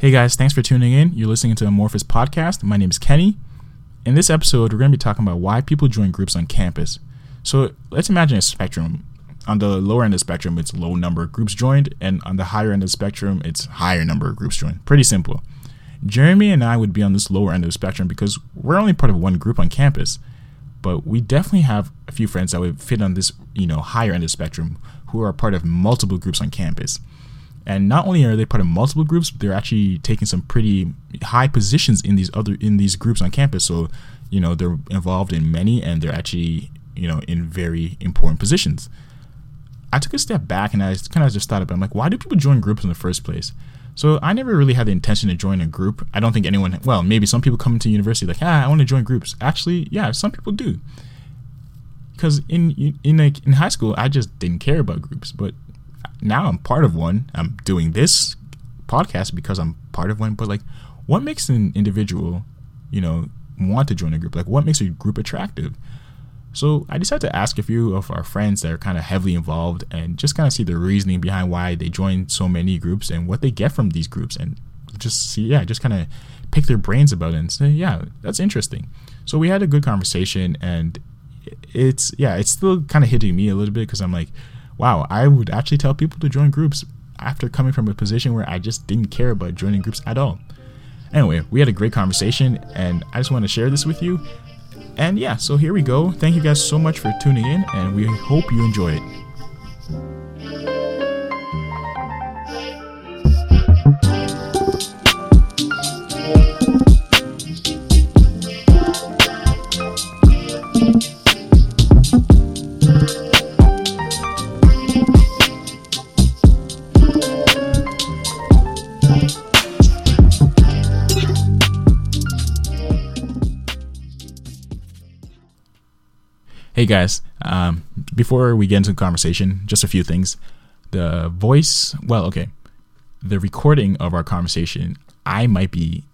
Hey guys, thanks for tuning in. You're listening to Amorphous Podcast. My name is Kenny. In this episode, we're going to be talking about why people join groups on campus. So let's imagine a spectrum. On the lower end of the spectrum, it's low number of groups joined, and on the higher end of the spectrum, it's higher number of groups joined. Pretty simple. Jeremy and I would be on this lower end of the spectrum because we're only part of one group on campus, but we definitely have a few friends that would fit on this, you know, higher end of the spectrum who are part of multiple groups on campus. And not only are they part of multiple groups, but they're actually taking some pretty high positions in these other in these groups on campus. So, you know, they're involved in many and they're actually, you know, in very important positions. I took a step back and I kind of just thought about it. I'm like, why do people join groups in the first place? So I never really had the intention to join a group. I don't think anyone, well, maybe some people come to university like, ah, I want to join groups. Actually, yeah, some people do. Because in in like in high school, I just didn't care about groups, but now I'm part of one. I'm doing this podcast because I'm part of one. But like, what makes an individual, you know, want to join a group? Like, what makes a group attractive? So I decided to ask a few of our friends that are kind of heavily involved and just kind of see the reasoning behind why they join so many groups and what they get from these groups and just see, yeah, just kind of pick their brains about it and say, yeah, that's interesting. So we had a good conversation and it's, yeah, it's still kind of hitting me a little bit because I'm like, wow, I would actually tell people to join groups after coming from a position where I just didn't care about joining groups at all. Anyway, we had a great conversation and I just want to share this with you. And yeah, so here we go. Thank you guys so much for tuning in, and we hope you enjoy it. Hey guys, um, before we get into the conversation, just a few things. The voice, well, okay, the recording of our conversation, I might be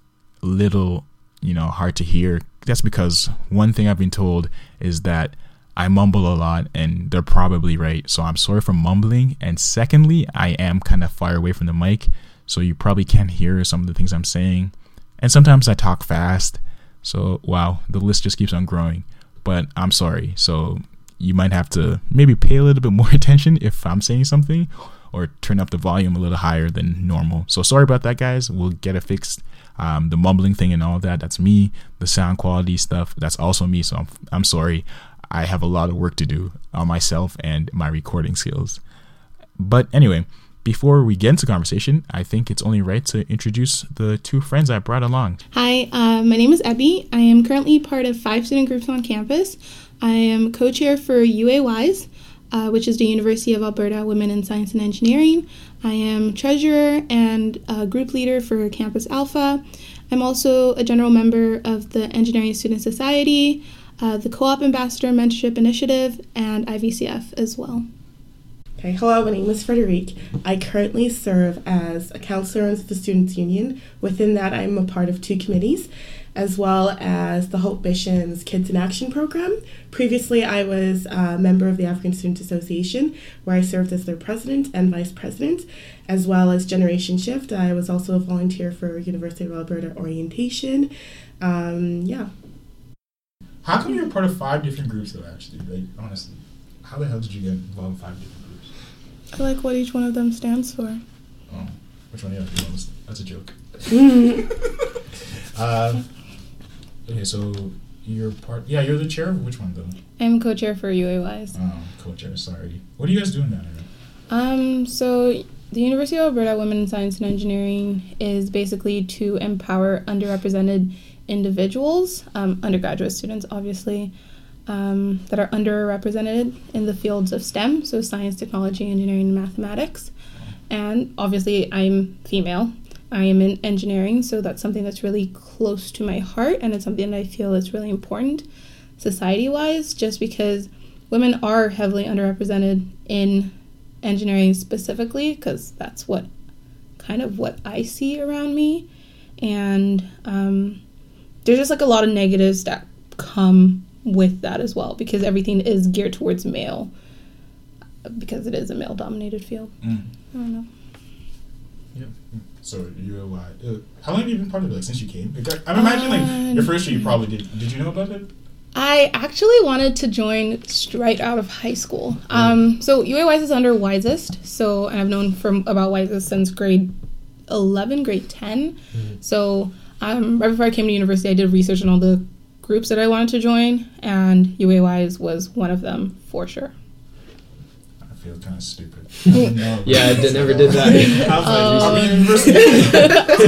a little, you know, hard to hear. That's because one thing I've been told is that I mumble a lot, and they're probably right. So I'm sorry for mumbling. And secondly, I am kind of far away from the mic, so you probably can't hear some of the things I'm saying. And sometimes I talk fast. So wow, the list just keeps on growing but I'm sorry. So you might have to maybe pay a little bit more attention if I'm saying something or turn up the volume a little higher than normal. So sorry about that, guys. We'll get it fixed. Um, the mumbling thing and all that, that's me. The sound quality stuff, that's also me. So I'm, I'm sorry. I have a lot of work to do on myself and my recording skills. But anyway, before we get into conversation, I think it's only right to introduce the two friends I brought along. Hi, uh, my name is Ebby. I am currently part of five student groups on campus. I am co chair for UAWISE, uh, which is the University of Alberta Women in Science and Engineering. I am treasurer and group leader for Campus Alpha. I'm also a general member of the Engineering Student Society, uh, the Co op Ambassador Mentorship Initiative, and IVCF as well. Okay, hello, my name is Frédérique. I currently serve as a counselor in the Students' Union. Within that, I'm a part of two committees, as well as the Hope Mission's Kids in Action program. Previously, I was a member of the African Student Association, where I served as their president and vice president, as well as Generation Shift. I was also a volunteer for University of Alberta Orientation. Um, yeah. How come you're part of five different groups, though, actually? Like, honestly, how the hell did you get involved in five different groups? I like what each one of them stands for. Oh, which one? Yeah, that's a joke. uh, okay, so you're part. Yeah, you're the chair. Of which one though? I'm co-chair for UAWISE. Oh, co-chair. Sorry. What are you guys doing down here? Um, so the University of Alberta Women in Science and Engineering is basically to empower underrepresented individuals, um, undergraduate students, obviously, um, that are underrepresented in the fields of STEM, so science, technology, engineering, and mathematics. And obviously, I'm female. I am in engineering, so that's something that's really close to my heart, and it's something that I feel is really important society wise, just because women are heavily underrepresented in engineering specifically, because that's what kind of what I see around me. And um, there's just like a lot of negatives that come with that as well because everything is geared towards male because it is a male dominated field. Mm. I don't know. Yeah. So UAWISE. Uh, how long have you been part of it? Like since you came? Like, I'm imagining like your first year, you probably did. Did you know about it? I actually wanted to join straight out of high school. Um, so UAWISE is under WISEST, so and I've known from about WISEST since grade eleven, grade 10 So um, right before I came to university, I did research on all the groups that I wanted to join, and UAWISE was one of them for sure. I feel kind of stupid. Yeah, I did- never did that. I was like, are we university? Let's.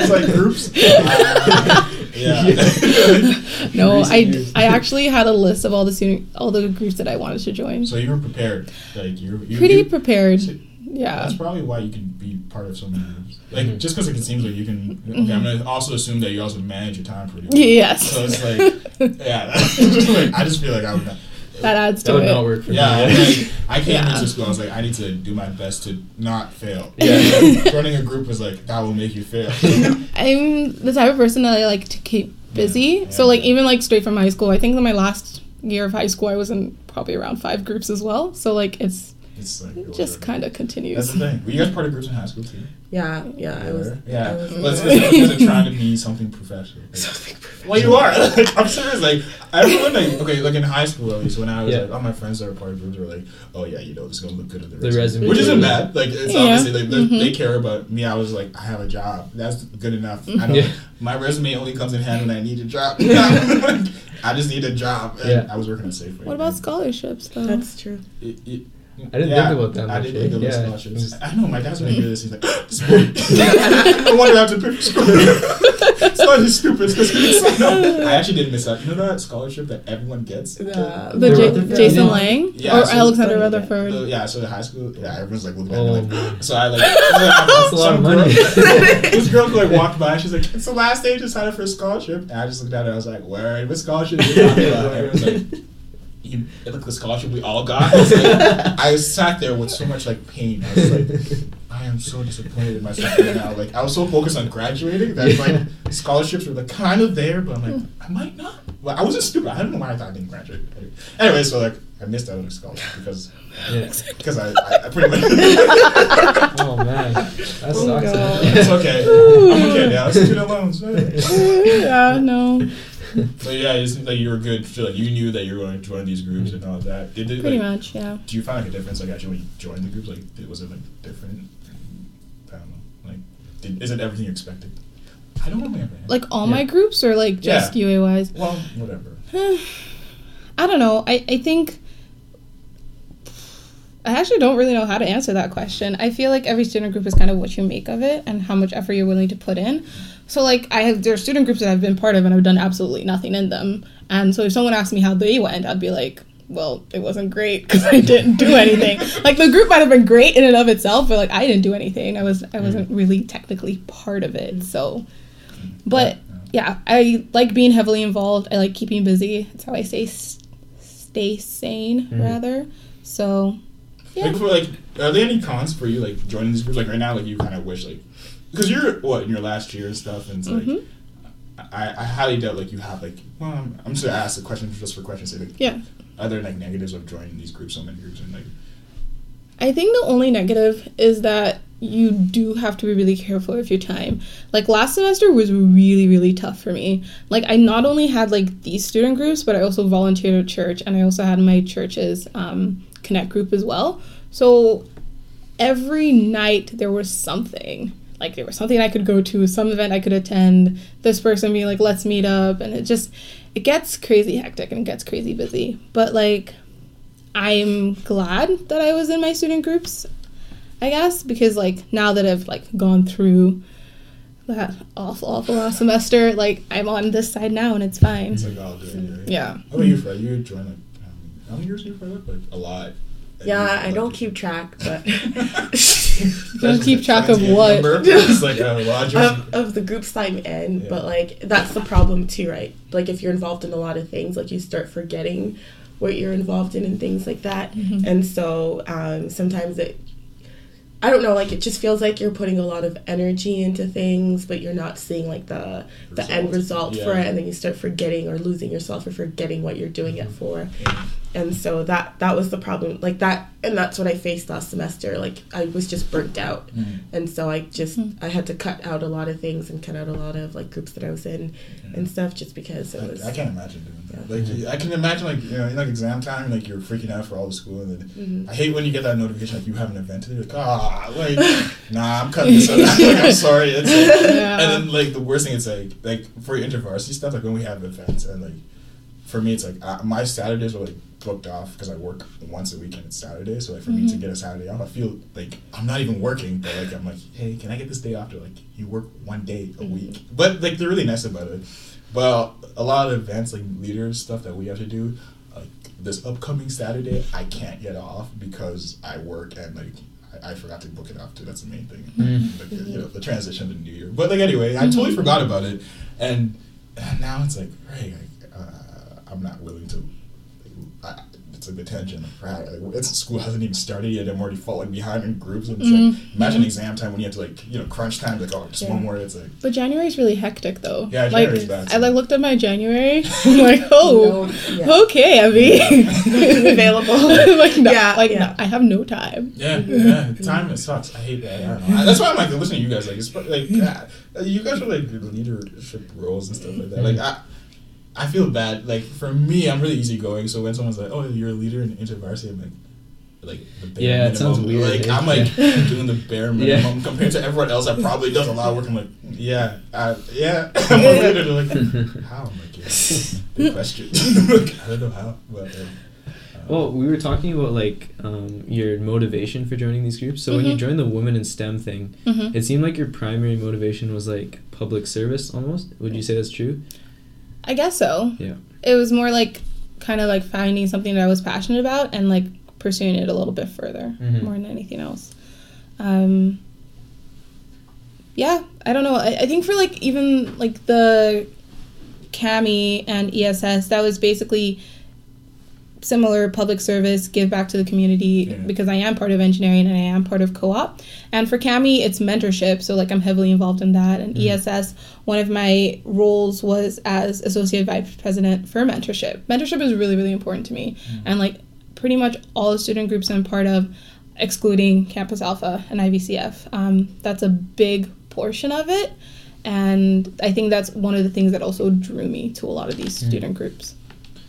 It's like groups. yeah. No, I, years. I actually had a list of all the student all the groups that I wanted to join. So you were prepared. Like you. you Pretty you- prepared. So- Yeah. That's probably why you can be part of so many groups. Like mm-hmm. just because it seems like you can. Okay, I'm mm-hmm. gonna also assume that you also manage your time pretty well. Yes. So it's like, yeah. like, I just feel like I would. Not, that adds That to would it. not work for yeah, me. like, I came Yeah. into school. I was like, I need to do my best to not fail. Yeah. Running a group was like that will make you fail. I'm the type of person that I like to keep busy. Yeah, So like even like straight from high school, I think in my last year of high school I was in probably around five groups as well. So like it's It's like it just kind of continues. That's the thing. Were you guys part of groups in high school too? Yeah, yeah, I was. Yeah. I was But it's because you guys trying to be something professional. Like, Something professional. Well, you are. Like, I'm serious. Like everyone, like okay, like in high school at least, when I was Yeah. like, all my friends that were part of groups were like, oh yeah, you know, this is gonna look good on the The resume, resume. which isn't bad. Like it's Yeah. obviously like they, Mhm. they care about me. I was like, I have a job. That's good enough. I don't. Yeah. My resume only comes in handy when I need a job. I just need a job. And Yeah. I was working at Safeway. What about scholarships though? That's true. It, it, I didn't think about that I much, didn't eh? think about Yeah. scholarships. I know my dad's gonna hear this. He's like, this boy. I wonder how to pay for school. it's not his stupid. It's because he didn't say no. I actually did miss out. You know that scholarship that everyone gets. The, the J- Rutherford. Jason Yeah. Lang Yeah, or so- Alexander Rutherford. The- yeah, so the high school, yeah, everyone's like looking at Oh, me like, man. so I like, That's a lot of money. this girl like walked by, she's like, it's the last day to sign up for a scholarship, and I just looked at her, I was like, where? What scholarship are you talking about? And Everyone's like, look the scholarship we all got. I, was like, I sat there with so much like pain. I was like, I am so disappointed in myself right now. Like I was so focused on graduating that like scholarships were like kind of there, but I'm like, I might not. Well, I wasn't stupid. I don't know why I thought I didn't graduate. Anyway, so like I missed out on a scholarship because Yeah. because I, I, I pretty much. Oh man, that oh, sucks. Oh, God. it's okay. I'm okay now. It's student loans. Right? yeah, no, So yeah, it seems like you were good. So like you knew that you were going to join these groups and all that. Did it, pretty like, much, yeah. Do you find like a difference like actually when you joined the groups? Like did, was it like different? I don't know. Like did, is it everything you expected? I don't remember. Like all Yeah. my groups or like just Yeah. UAYs? well, whatever. I don't know. I, I think I actually don't really know how to answer that question. I feel like every student group is kind of what you make of it and how much effort you're willing to put in. So like I have there are student groups that I've been part of and I've done absolutely nothing in them. And so if someone asked me how they went, I'd be like, well, it wasn't great because I didn't do anything. like the group might have been great in and of itself, but like I didn't do anything. I was I wasn't really technically part of it. So, but yeah, I like being heavily involved. I like keeping busy. That's how I say s- stay sane, Mhm. rather. So, yeah. Like, for, like, are there any cons for you like joining these groups? Like right now, like you kind of wish like because you're what in your last year and stuff, and it's like. Mhm. I, I highly doubt like you have like well I'm, I'm just gonna ask the question just for question's sake. Like, Yeah. Are there like negatives of joining these groups, so many groups, and like I think the only negative is that you do have to be really careful with your time. Like last semester was really really tough for me. Like I not only had like these student groups, but I also volunteered at church and I also had my church's um, connect group as well. So every night there was something. Like there was something I could go to, some event I could attend. This person being like, "Let's meet up," and it just it gets crazy hectic and it gets crazy busy. But like I'm glad that I was in my student groups, I guess, because like now that I've like gone through that awful, awful last semester, like I'm on this side now and it's fine. it's like oh, all good. Yeah. How about you, Fred? You joined like how many years you Fred? Like a lot. Yeah, I don't keep track, but Don't keep track of what? Like uh, of, of the groups I'm in. Yeah. But like that's the problem too, right? Like if you're involved in a lot of things, like you start forgetting what you're involved in and things like that. Mhm. And so um, sometimes it. I don't know, like it just feels like you're putting a lot of energy into things, but you're not seeing like the the end Result. result for it, and then you start forgetting or losing yourself or forgetting what you're doing it for. And so that that was the problem, like that, and that's what I faced last semester. Like I was just burnt out, Mm. and so I just I had to cut out a lot of things and cut out a lot of like groups that I was in and stuff, just because it was. I, I can't imagine doing that. Like I can imagine like you know in like exam time like you're freaking out for all the school and then Mhm. I hate when you get that notification like you have an event today like ah like nah I'm cutting this out like I'm sorry it's like, Yeah. and then like the worst thing is like like for intervarsity stuff like when we have events and like for me it's like uh, my Saturdays are like booked off because I work once a week and it's Saturday so like for me to Mhm. get a Saturday off I feel like I'm not even working but like I'm like hey can I get this day off to like you work one day a week but like they're really nice about it well, a lot of events like leaders stuff that we have to do, like this upcoming Saturday, I can't get off because I work and like I, forgot to book it off too. That's the main thing. Mm. Like, you know, the transition to New Year. But like anyway, I totally forgot about it, and now it's like, right, like, uh, I'm not willing to. I, it's like the tension. Like, right, like, it's school hasn't even started yet. I'm already falling behind in groups. And it's like imagine Mhm. exam time when you have to like you know crunch time. Like oh, just Yeah. one more. It's like But January's really hectic though. Yeah, like January's bad, I like looked at my January. I'm like, oh, No, yeah. okay, Ebby. Available. like no, Yeah, like yeah. no, I have no time. Yeah, yeah. Time it sucks. I hate that. I don't know. That's why I'm like listening to you guys. Like, it's like yeah, you guys are like leadership roles and stuff like that. Like, I, I feel bad. Like for me, I'm really easygoing. So when someone's like, "Oh, you're a leader in InterVarsity," I'm like. Like the bare Yeah, it sounds weird, Like eh? I'm like doing the bare Yeah. minimum compared to everyone else that probably does a lot of work. I'm like, yeah, uh, yeah. I'm a leader. They're like, how? I'm like, yeah, big question. like, I don't know how, but. Uh, Well, we were talking about like um, your motivation for joining these groups. So when you Mhm. joined the women in STEM thing, Mhm. it seemed like your primary motivation was like public service almost. Would you say that's true? I guess so. Yeah. It was more like kind of like finding something that I was passionate about and like pursuing it a little bit further Mhm. more than anything else. Um, yeah, I don't know. I, I think for like even like the CAMI and ESS, that was basically similar public service, give back to the community Yeah. because I am part of engineering and I am part of co-op. And for CAMI, it's mentorship, so like I'm heavily involved in that. And mm-hmm. ESS, one of my roles was as associate vice president for mentorship. Mentorship is really really important to me, mm-hmm. and like pretty much all the student groups I'm part of, excluding Campus Alpha and IVCF, um, that's a big portion of it. And I think that's one of the things that also drew me to a lot of these mm-hmm. student groups.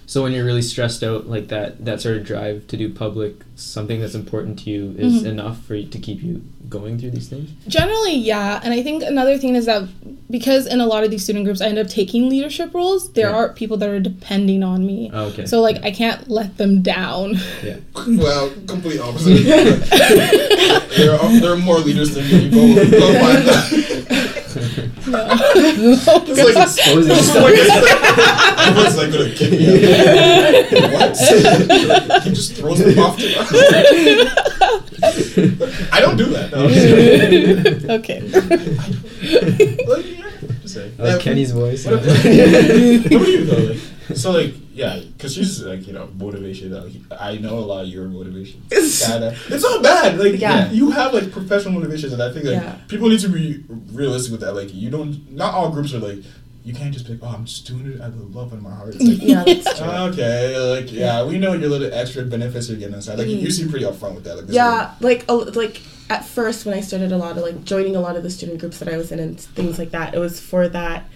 So when you're really stressed out like that, that sort of drive to do public, something that's important to you is Mhm. enough for you to keep you going through these things. Generally, yeah. And I think another thing is that because in a lot of these student groups I end up taking leadership roles, there Yeah. are people that are depending on me. Oh, okay. So like I can't let them down. yeah. Well, complete opposite. there, are, there are more leaders than me. Go, go find that. It's like Exposing it's yourself. like everyone's like gonna kick me out. what? he just throws them off to I don't do that. No, I'm just kidding. okay. Like, yeah, just saying. That was Yeah, Kenny's voice. What, what about you though? Like, so like yeah, because she's like you know motivation. Uh, I know a lot of your motivations. Kinda. It's not bad. Like Yeah. you have like professional motivations, and I think like Yeah. people need to be realistic with that. Like you don't. Not all groups are like. You can't just be like, oh, I'm just doing it out of love in my heart. It's like, Yeah, that's true. okay, like yeah, we know your little extra benefits you're getting inside. Like you Mhm. seem pretty upfront with that. Like this yeah like a, like at first when i started a lot of like joining a lot of the student groups that i was in and things like that it was for that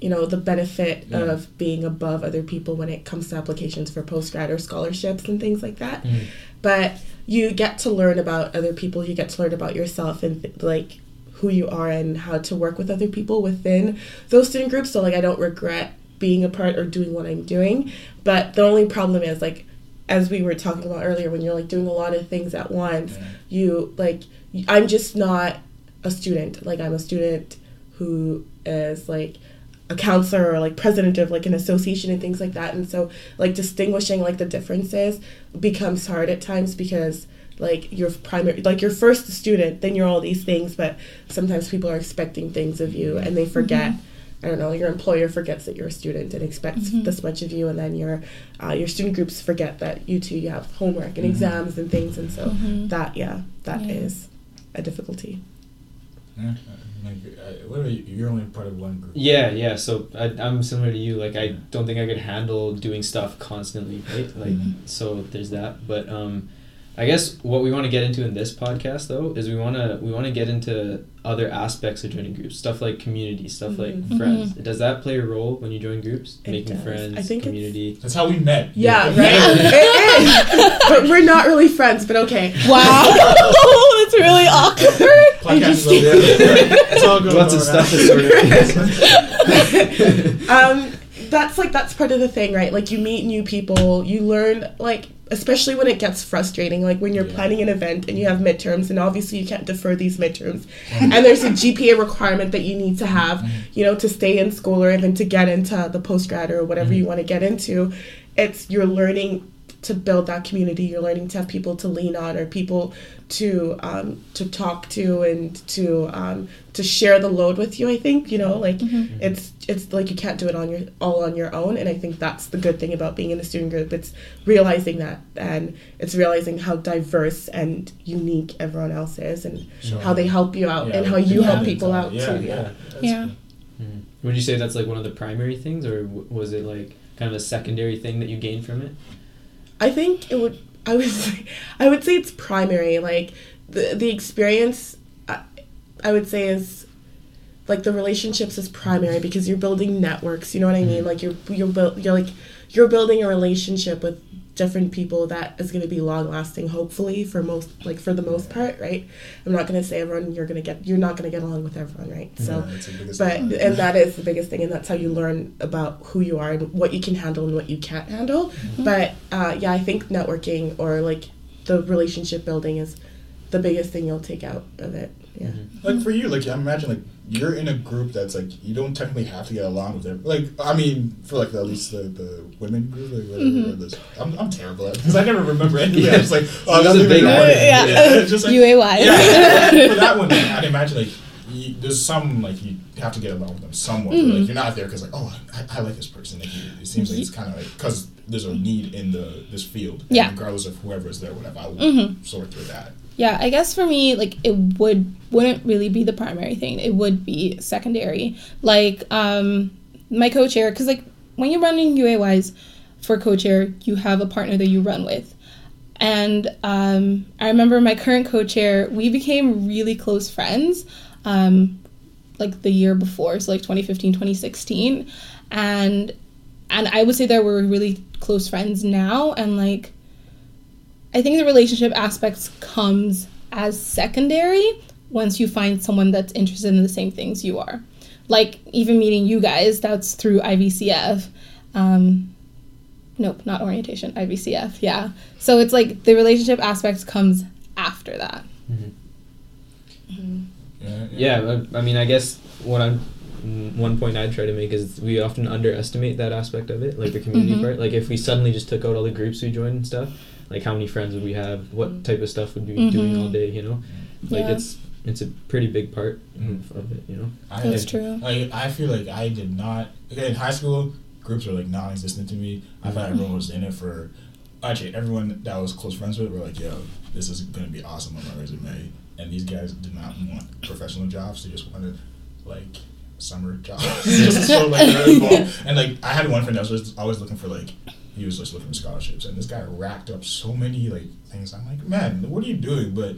you know the benefit Yeah. of being above other people when it comes to applications for postgrad or scholarships and things like that Mhm. but you get to learn about other people you get to learn about yourself and th- like who you are and how to work with other people within those student groups so like i don't regret being a part or doing what i'm doing but the only problem is like as we were talking about earlier when you're like doing a lot of things at once Yeah. you like i'm just not a student like i'm a student who is like a counselor or like president of like an association and things like that and so like distinguishing like the differences becomes hard at times because like you're primary like you're first a student then you're all these things but sometimes people are expecting things of you and they forget I don't know. Your employer forgets that you're a student and expects Mhm. this much of you, and then your uh, your student groups forget that you too you have homework and Mhm. exams and things, and so Mhm. that yeah, that Yeah. is a difficulty. Yeah, like, uh, what about you? You're only part of one group. Yeah, yeah. So I, I'm similar to you. Like I don't think I could handle doing stuff constantly, right? Like Mhm. so there's that. But um, I guess what we want to get into in this podcast though is we want to we want to get into other aspects of joining groups, stuff like community, stuff like Mhm. friends. Does that play a role when you join groups? It Making does. friends, I think it's- community. That's how we met. Yeah, right. it is. But we're not really friends, but okay. Wow, that's really awkward. Podcast just- is over. it's all good. Lots of stuff now. is sort of. um, that's like that's part of the thing, right? Like you meet new people, you learn like especially when it gets frustrating, like when you're Yeah. planning an event and you have midterms, and obviously you can't defer these midterms, mm-hmm. and there's a GPA requirement that you need to have, mm-hmm. you know, to stay in school or even to get into the post grad or whatever you mm-hmm. want to get into. It's you're learning to build that community. You're learning to have people to lean on or people to um, to talk to and to um, to share the load with you. I think you know, like it's it's like you can't do it on your all on your own. And I think that's the good thing about being in a student group. It's realizing that, and it's realizing how diverse and unique everyone else is, and Sure. how they help you out, Yeah, and how you help people out yeah, too. Yeah. Yeah. that's Yeah. good. Mhm. Would you say that's like one of the primary things, or w- was it like kind of a secondary thing that you gained from it? I think it would. I would. Say, I would say it's primary. Like the the experience. I, I would say is like the relationships is primary because you're building networks. You know what I mean? Mm-hmm. Like you're you're build, you're like you're building a relationship with different people that is going to be long lasting. Hopefully for most like for the most part, right? I'm not going to say everyone you're going to get. You're not going to get along with everyone, right? So. Yeah, that's the biggest But thing. and that is the biggest thing, and that's how you learn about who you are and what you can handle and what you can't handle. But uh, yeah, I think networking or like the relationship building is the biggest thing you'll take out of it. Yeah. like for you, like I imagine, like you're in a group that's like you don't technically have to get along with it. Like I mean, for like at least the, the women group, like whatever. Mhm. or this- I'm, I'm terrible at because I never remember anything. I was like, oh, It that's a big harder. one. Yeah. it's just like, UAWISE. yeah, for that one, like, I'd imagine like you, there's some like you have to get along with them somewhat. but, Mhm. like you're not there because like oh I, I like this person. Like you, it seems like it's kind of like because there's a need in the this field. Yeah. Regardless of whoever is there, whatever, I will Mhm. sort through that. Yeah, I guess for me, like it would wouldn't really be the primary thing. It would be secondary. Like um, my co-chair, because like when you're running UAYs for co-chair, you have a partner that you run with. And um, I remember my current co-chair, we became really close friends, um, like the year before, so like 2015, 2016, and and I would say that we're really close friends now, and like I think the relationship aspects comes as secondary once you find someone that's interested in the same things you are. Like even meeting you guys, that's through IVCF. Um, nope, not orientation, IVCF. Yeah. So it's like the relationship aspects comes after that. Yeah. Yeah, I I mean, I guess what I'm one point I'd try to make is we often underestimate that aspect of it, like the community Mhm. part. Like if we suddenly just took out all the groups we joined and stuff, like how many friends would we have? What mm-hmm. type of stuff would we be mm-hmm. doing all day? You know, like Yeah. it's it's a pretty big part Mhm. of, mm-hmm. of it. You know. I, That's true. Like I feel like I did not. Okay, in high school, groups were like non-existent to me. I thought everyone was in it for. Actually, everyone that I was close friends with were like, "Yo, this is gonna be awesome on my resume." And these guys did not want professional jobs; they just wanted like summer jobs, just so like. And like I had one friend that was always looking for like. He was just looking for scholarships, and this guy racked up so many like things. I'm like, man, what are you doing? But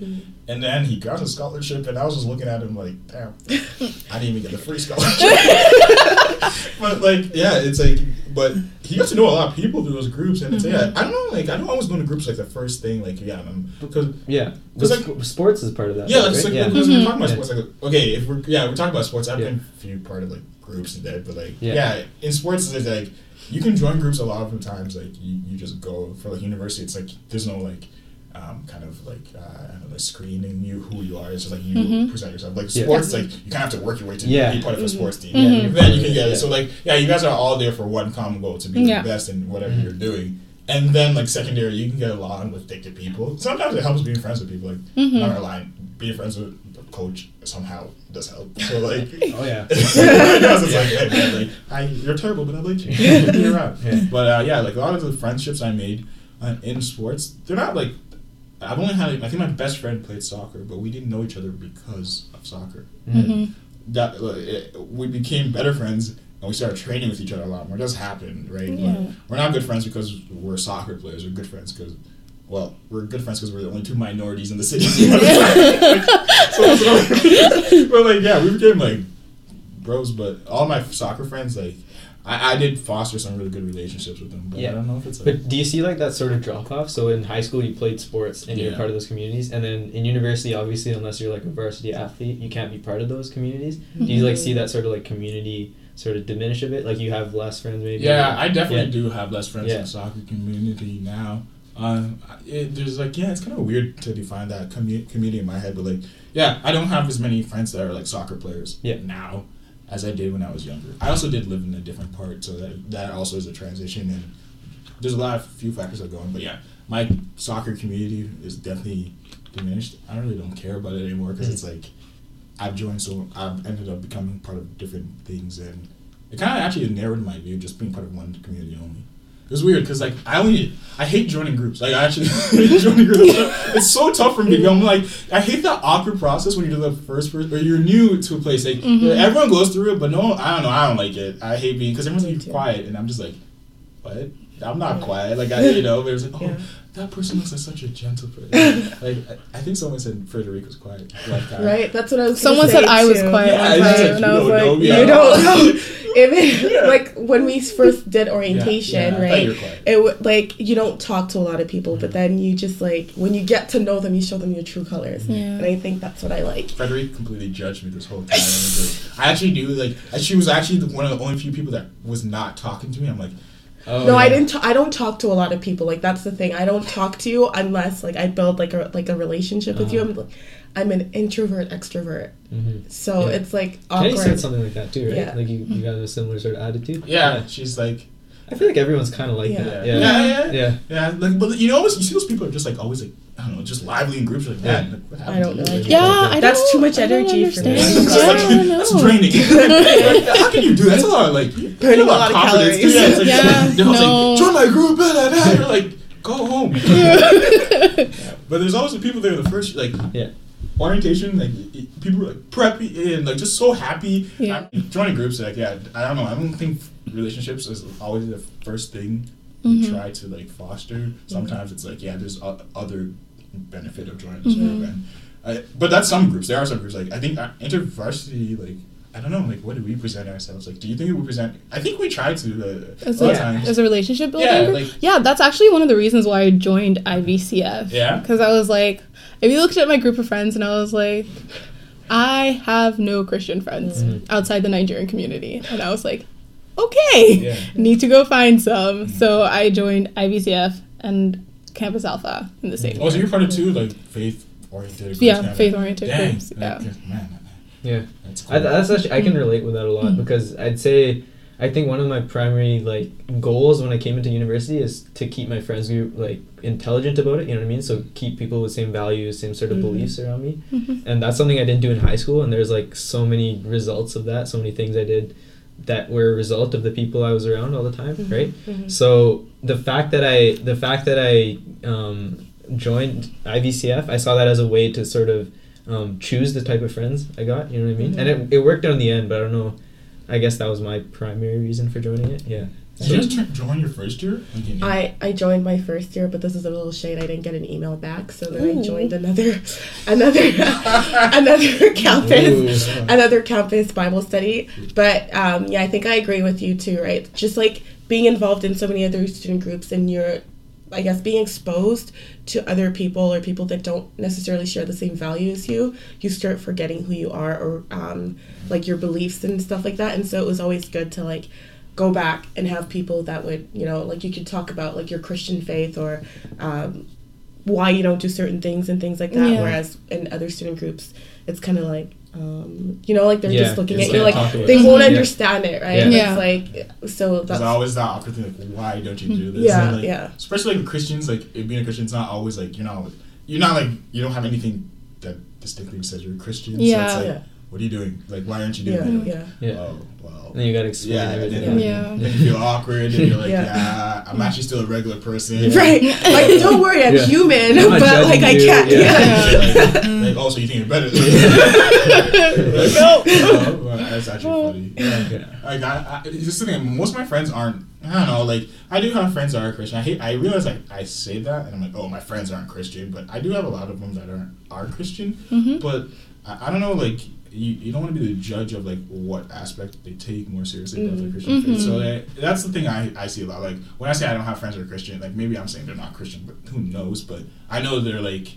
and then he got a scholarship, and I was just looking at him like, damn, I didn't even get a free scholarship. but like, yeah, it's like, but he got to know a lot of people through those groups, and it's yeah, I don't know, like I don't always go to groups like the first thing, like yeah, because Yeah, Because, like- sp- sports is part of that. yeah, right? like yeah. because we're Mhm. talking about Yeah. sports. Like, okay, if we're yeah, we're talking about sports. I've Yeah. been a few part of like groups and that, but like Yeah. yeah. in sports it's like you can join groups a lot of the times. Like you, you just go for like university. It's like there's no like. Um, kind of like uh, know, like screening you who you are. It's just like you Mhm. present yourself. Like Yeah. sports, like you kind of have to work your way to Yeah. be part of a sports team. Mhm. And then you can get Yeah. it. So like yeah, you guys are all there for one common goal to be Yeah. the best in whatever Mhm. you're doing. And then like secondary, you can get along with addicted people. Sometimes it helps being friends with people. Like Mhm. not gonna being friends with a coach somehow does help. So like, Oh yeah. it's just like, hey, man, like, I, you're terrible, but I like you. you're around. Yeah. But uh, yeah, like a lot of the friendships I made uh, in sports, they're not like I've only had. I think my best friend played soccer, but we didn't know each other because of soccer. hmm That like, it, we became better friends and we started training with each other a lot more. It does happen, right? Yeah. We're, we're not good friends because we're soccer players. We're good friends because. Well, we're good friends because we're the only two minorities in the city. so, so, but like, yeah, we became like bros. But all my soccer friends, like, I, I did foster some really good relationships with them. But Yeah. I don't know if it's like, But do you see like that sort of drop off? So in high school you played sports and you're part of those communities, and then in university, obviously, unless you're like a varsity athlete, you can't be part of those communities. Do you like see that sort of like community sort of diminish a bit? Like you have less friends maybe. Yeah, I definitely Yeah. do have less friends in Yeah. the soccer community now. Um, it, there's like yeah, it's kind of weird to define that commu- community in my head, but like yeah, I don't have as many friends that are like soccer players Yeah. now as I did when I was younger. I also did live in a different part, so that that also is a transition, and there's a lot of few factors that go in. But yeah, my soccer community is definitely diminished. I really don't care about it anymore because Mhm. it's like I've joined, so I've ended up becoming part of different things, and it kind of actually narrowed my view just being part of one community only. It was weird because like I only I hate joining groups. Like I actually hate joining groups. It's so tough for me. I'm like I hate that awkward process when you're the first person or you're new to a place. Like Mhm. everyone goes through it, but no, I don't know. I don't like it. I hate being because everyone's like quiet, and I'm just like, what? I'm not Yeah. quiet. Like I, you know, there's like, oh, Yeah. that person looks like such a gentle person. like I, I think someone said Frédérique was quiet. Like that. Right, that's what I was. Someone gonna said say I was quiet Yeah, one time, like, and I you was don't like, know You don't all. know. Even Yeah. like when we first did orientation, Yeah, yeah, right? you were quiet. It would like you don't talk to a lot of people, but Mhm. then you just like when you get to know them, you show them your true colors, Yeah. and I think that's what I like. Frédérique completely judged me this whole time. I actually knew like she was actually the, one of the only few people that was not talking to me. I'm like, Oh, no, I didn't. T- I don't talk to a lot of people. Like that's the thing. I don't talk to you unless like I build like a like a relationship with you. Uh-huh. I'm like, I'm an introvert extrovert, Mhm. so Yeah. it's like Kenny said awkward. something like that too, right? Yeah. Like you, you got a similar sort of attitude. yeah, she's like, I feel like everyone's kind of like Yeah. that. yeah, Yeah. yeah, yeah, Yeah. yeah. Like, but you know, always you see those people are just like always like I don't know, just lively in groups. Like, that. like, I don't to know. you? Like, Yeah, like, I That's don't- too much energy for me. understand. That's, Yeah, like, I don't that's know. draining. How can you do that? That's a lot of like you Burning a lot of confidence, calories. too. Yeah, it's like, Yeah, they're no. like, join my group. Blah, blah, blah. You're like, go home. But there's always the people there the first like Yeah. orientation like people are like preppy and like just so happy. Yeah. I- joining groups like yeah I don't know I don't think relationships is always the first thing you Mhm. try to like foster. Sometimes it's like yeah there's o- other benefit of joining this Mhm. group and I, but that's some groups there are some groups like I think uh, intervarsity like. I don't know, like, what do we present ourselves? Like, do you think we present? I think we try to. Uh, As a lot a, of times. as a relationship building Yeah, like- yeah, that's actually one of the reasons why I joined IVCF. Yeah? Because I was like, if you looked at my group of friends and I was like, I have no Christian friends Mhm. outside the Nigerian community. And I was like, okay, Yeah. need to go find some. So I joined IVCF and Campus Alpha in the same Oh, so you're part of two like faith oriented. Yeah, faith-oriented groups, yeah. man, Yeah. that's cool. I, that's actually I can relate with that a lot Mm. because I'd say I think one of my primary like goals when I came into university is to keep my friends group like intelligent about it. You know what I mean? So keep people with same values, same sort of Mhm. beliefs around me, Mhm. and that's something I didn't do in high school. And there's like so many results of that, so many things I did that were a result of the people I was around all the time, Mhm. right? Mhm. So the fact that I the fact that I um, joined IVCF, I saw that as a way to sort of um, choose the type of friends I got. You know what I mean? And it, it worked out in the end, but I don't know. I guess that was my primary reason for joining it. Yeah. Did you just join your first year? Like, I, I joined my first year, but this is a little shade. I didn't get an email back, so then I joined another, another, another campus, Ooh. another campus Bible study. But um, yeah, I think I agree with you too. Right, just like being involved in so many other student groups, and you're, I guess, being exposed to other people or people that don't necessarily share the same value as you, you start forgetting who you are or um, like your beliefs and stuff like that. And so it was always good to like go back and have people that would you know like you could talk about like your christian faith or um, why you don't do certain things and things like that Yeah. whereas in other student groups it's kind of like um, you know like they're Yeah, just looking at you like like they it. won't Yeah. understand it right Yeah. Yeah. it's like so There's that's always that awkward thing, like, why don't you do this? Yeah, And, like, yeah. Especially like Christians, like it being a Christian, it's not always like you're not, you're not like you don't have anything that distinctly says you're a Christian. Yeah. So it's like, Yeah. What are you doing? Like, why aren't you doing Yeah, that? yeah. Yeah. Oh, well. And then you gotta explain Yeah, everything. then, Yeah. then you feel awkward, and you're like, Yeah. yeah, I'm actually still a regular person. Yeah. Right. Like, don't worry, I'm Yeah. human, I'm but like I can't. yeah. Yeah. like, like, also, you think you're better than me. Let's go. Oh, well, that's actually funny. Yeah, okay. Like I, I just the thing. Most of my friends aren't. I don't know. Like I do have friends that are Christian. I hate. I realize like I say that, and I'm like, oh, my friends aren't Christian, but I do have a lot of them that aren't are Christian. Mhm. But I, I don't know. Like you, you don't want to be the judge of like what aspect they take more seriously their Mhm. Christian faith. Mhm. So that, that's the thing I, I see a lot. Like when I say I don't have friends that are Christian, like maybe I'm saying they're not Christian, but who knows? But I know they're like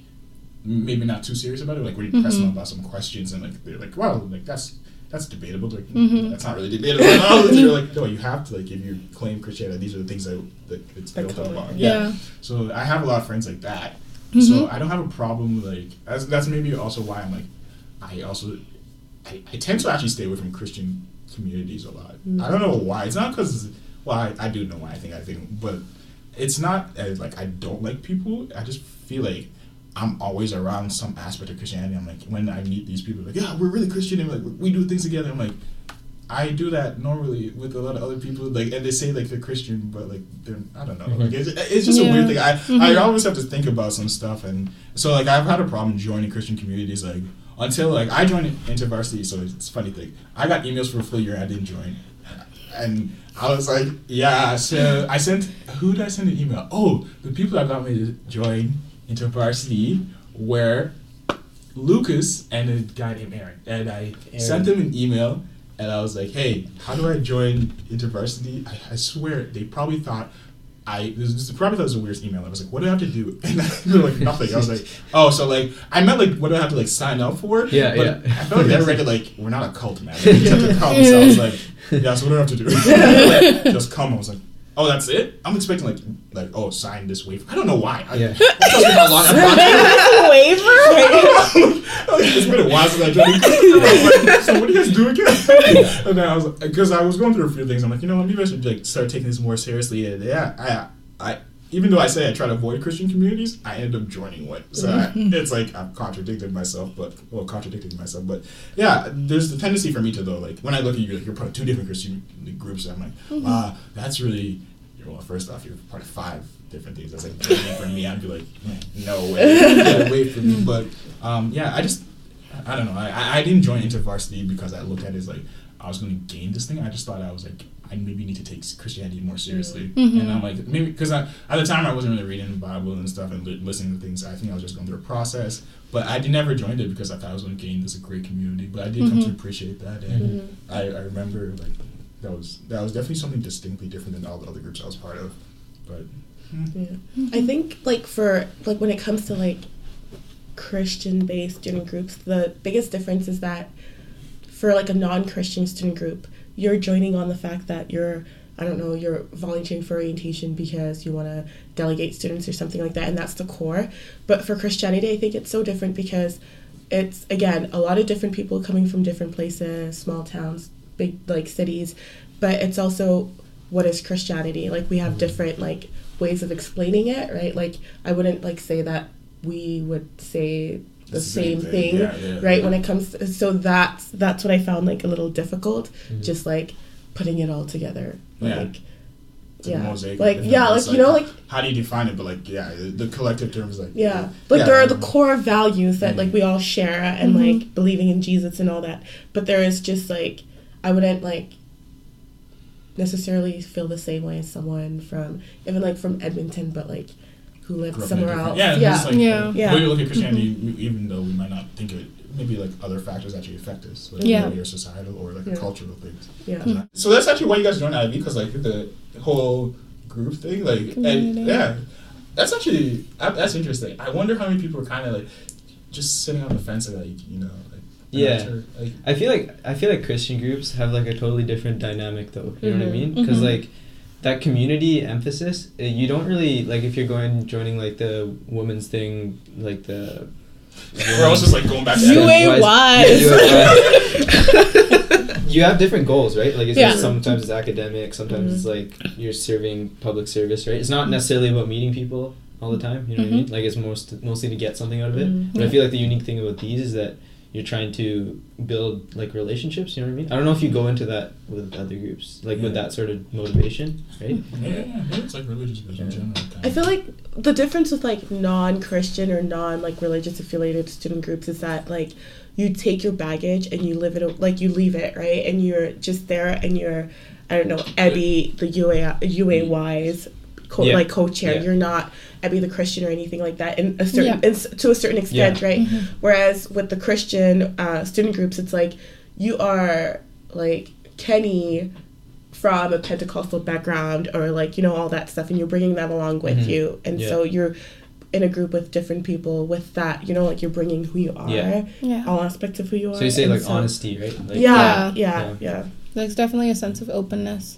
maybe not too serious about it. Like when you press them about some questions, and like they're like, wow, like that's that's debatable. Like Mhm. that's not really debatable. no, you're like, no, you have to like if you claim Christianity, these are the things that, that it's built color. upon. Yeah. So I have a lot of friends like that. So I don't have a problem like that's that's maybe also why I'm like I also I, I tend to actually stay away from Christian communities a lot. Mm. I don't know why. It's not because well I, I do know why I think I think, but it's not uh, like I don't like people. I just feel like I'm always around some aspect of Christianity. I'm like when I meet these people, like yeah, we're really Christian and like we do things together. I'm like. I do that normally with a lot of other people, like, and they say like they're Christian, but like they're I don't know. Like, it's, it's just a weird thing. I I Mhm. always have to think about some stuff, and so like I've had a problem joining Christian communities, like until like I joined InterVarsity. So it's a funny thing. I got emails for a full year. I didn't join, and I was like, yeah. So I sent who did I send an email? Oh, the people that got me to join InterVarsity were Lucas and a guy named Aaron, and I sent them an email. And I was like, "Hey, how do I join InterVarsity?" I, I swear they probably thought I this, this probably thought it was the weirdest email. I was like, "What do I have to do?" And they're like, "Nothing." I was like, "Oh, so like I meant like what do I have to like sign up for?" Yeah, but yeah. I felt like they read it like we're not a cult, man. We just have to come. So I was like, "Yeah, so what do I have to do?" just come. I was like. Oh, that's it. I'm expecting like, like, oh, sign this waiver. I don't know why. I, Yeah. It how long I've Waiver. it's been a while since I joined. Like, so what do you guys do again? and then I was because I was going through a few things. I'm like, you know what, maybe I should like start taking this more seriously. And yeah, I, I, even though I say I try to avoid Christian communities, I end up joining one. So I, it's like I've contradicted myself, but well, contradicted myself. But yeah, there's the tendency for me to though, like when I look at you, like, you're part of two different Christian groups. and I'm like, wow, that's really. Well, first off, you're part of five different things. That's like for me. I'd be like, "Mm, no way, get away from me. But um, yeah, I just, I don't know. I, I- I didn't join InterVarsity because I looked at it as like I was going to gain this thing. I just thought I was like, I maybe need to take Christianity more seriously. Mhm. And I'm like, maybe because at the time I wasn't really reading the Bible and stuff and li- listening to things. I think I was just going through a process. But I never joined it because I thought I was going to gain this great community. But I did come to Mhm. appreciate that, and I, I remember like that was that was definitely something distinctly different than all the other groups I was part of. But Yeah. I think like for like when it comes to like Christian based student groups, the biggest difference is that for like a non Christian student group, you're joining on the fact that you're I don't know, you're volunteering for orientation because you want to delegate students or something like that, and that's the core. But for Christianity, I think it's so different because it's again a lot of different people coming from different places, small towns, big like cities, but it's also what is Christianity? Like we have mm-hmm. different like ways of explaining it, right? Like I wouldn't like say that we would say the It's same, thing, Yeah, yeah, right? yeah. When it comes to, so that's that's what I found like a little difficult, Mhm. just like putting it all together. Yeah. Like yeah. mosaic Like yeah, things, like you know like how do you define it? But like yeah, the, the collective terms like yeah. Like yeah, there are the core values that Mhm. like we all share and Mhm. like believing in Jesus and all that. But there is just like I wouldn't like necessarily feel the same way as someone from even like from Edmonton but like who lives grew up in a somewhere else. Yeah, yeah. Just like, Yeah. Yeah. When you look at Christianity, we- even though we might not think of it, maybe like other factors actually affect us, like Yeah. maybe our societal or like Yeah. cultural things. yeah. So that's actually why you guys joined IB because like the whole group thing, like Community. and yeah, that's actually that's interesting. I wonder how many people are kind of like just sitting on the fence, like you know, like Yeah. sure, like I feel like I feel like Christian groups have like a totally different dynamic though. You know what I Mhm. mean? Because Mhm. like that community emphasis, uh, you don't really like if you're going joining like the women's thing, like the. we're also just like going back to You Adam. ain't you have different goals, right? Like it's Yeah. just sometimes it's academic, sometimes it's like you're serving public service, right? It's not necessarily about meeting people all the time. You know what I mean? Like it's most mostly to get something out of it. Mhm. But I feel like the unique thing about these is that you're trying to build like relationships. You know what I mean? I don't know if you go into that with other groups, like with that sort of motivation, right? Yeah, yeah, yeah, it's like religious groups in general. I feel like the difference with like non-Christian or non like religious affiliated student groups is that like you take your baggage and you live it like you leave it right and you're just there and you're I don't know Ebby the UA UAWISE's co- Yeah. like co-chair Yeah. you're not Ebby the Christian or anything like that in a certain Yeah. in, to a certain extent Yeah. right Mm-hmm. whereas with the Christian uh, student groups it's like you are like Kenny from a Pentecostal background or like you know all that stuff and you're bringing that along with Mhm. you and Yeah. so you're in a group with different people with that you know like you're bringing who you are Yeah. Yeah. all aspects of who you are So you say like so- honesty, right? Like, yeah, Yeah. yeah yeah There's definitely a sense of openness.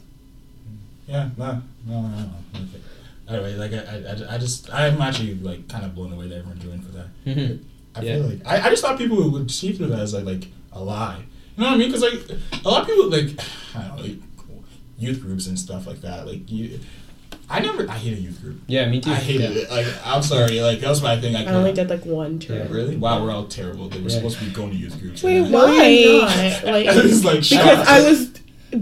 Yeah, no, no, no, no. Okay. Anyway, like I, I, I- I just, I'm actually like kind of blown away that everyone joined for that. I Yeah. feel like I, I just thought people would see through that as like like a lie. You know what I mean? Because like a lot of people like I don't know like youth groups and stuff like that. Like you, I never I hate a youth group. Yeah, me too. I hated yeah. it. Like I'm sorry. Like that was my thing. I, I only did like one term Yeah. Really? Wow, we're all terrible. They were Yeah. supposed to be going to youth groups. Wait, and Why? you're not like I was like, because up. I was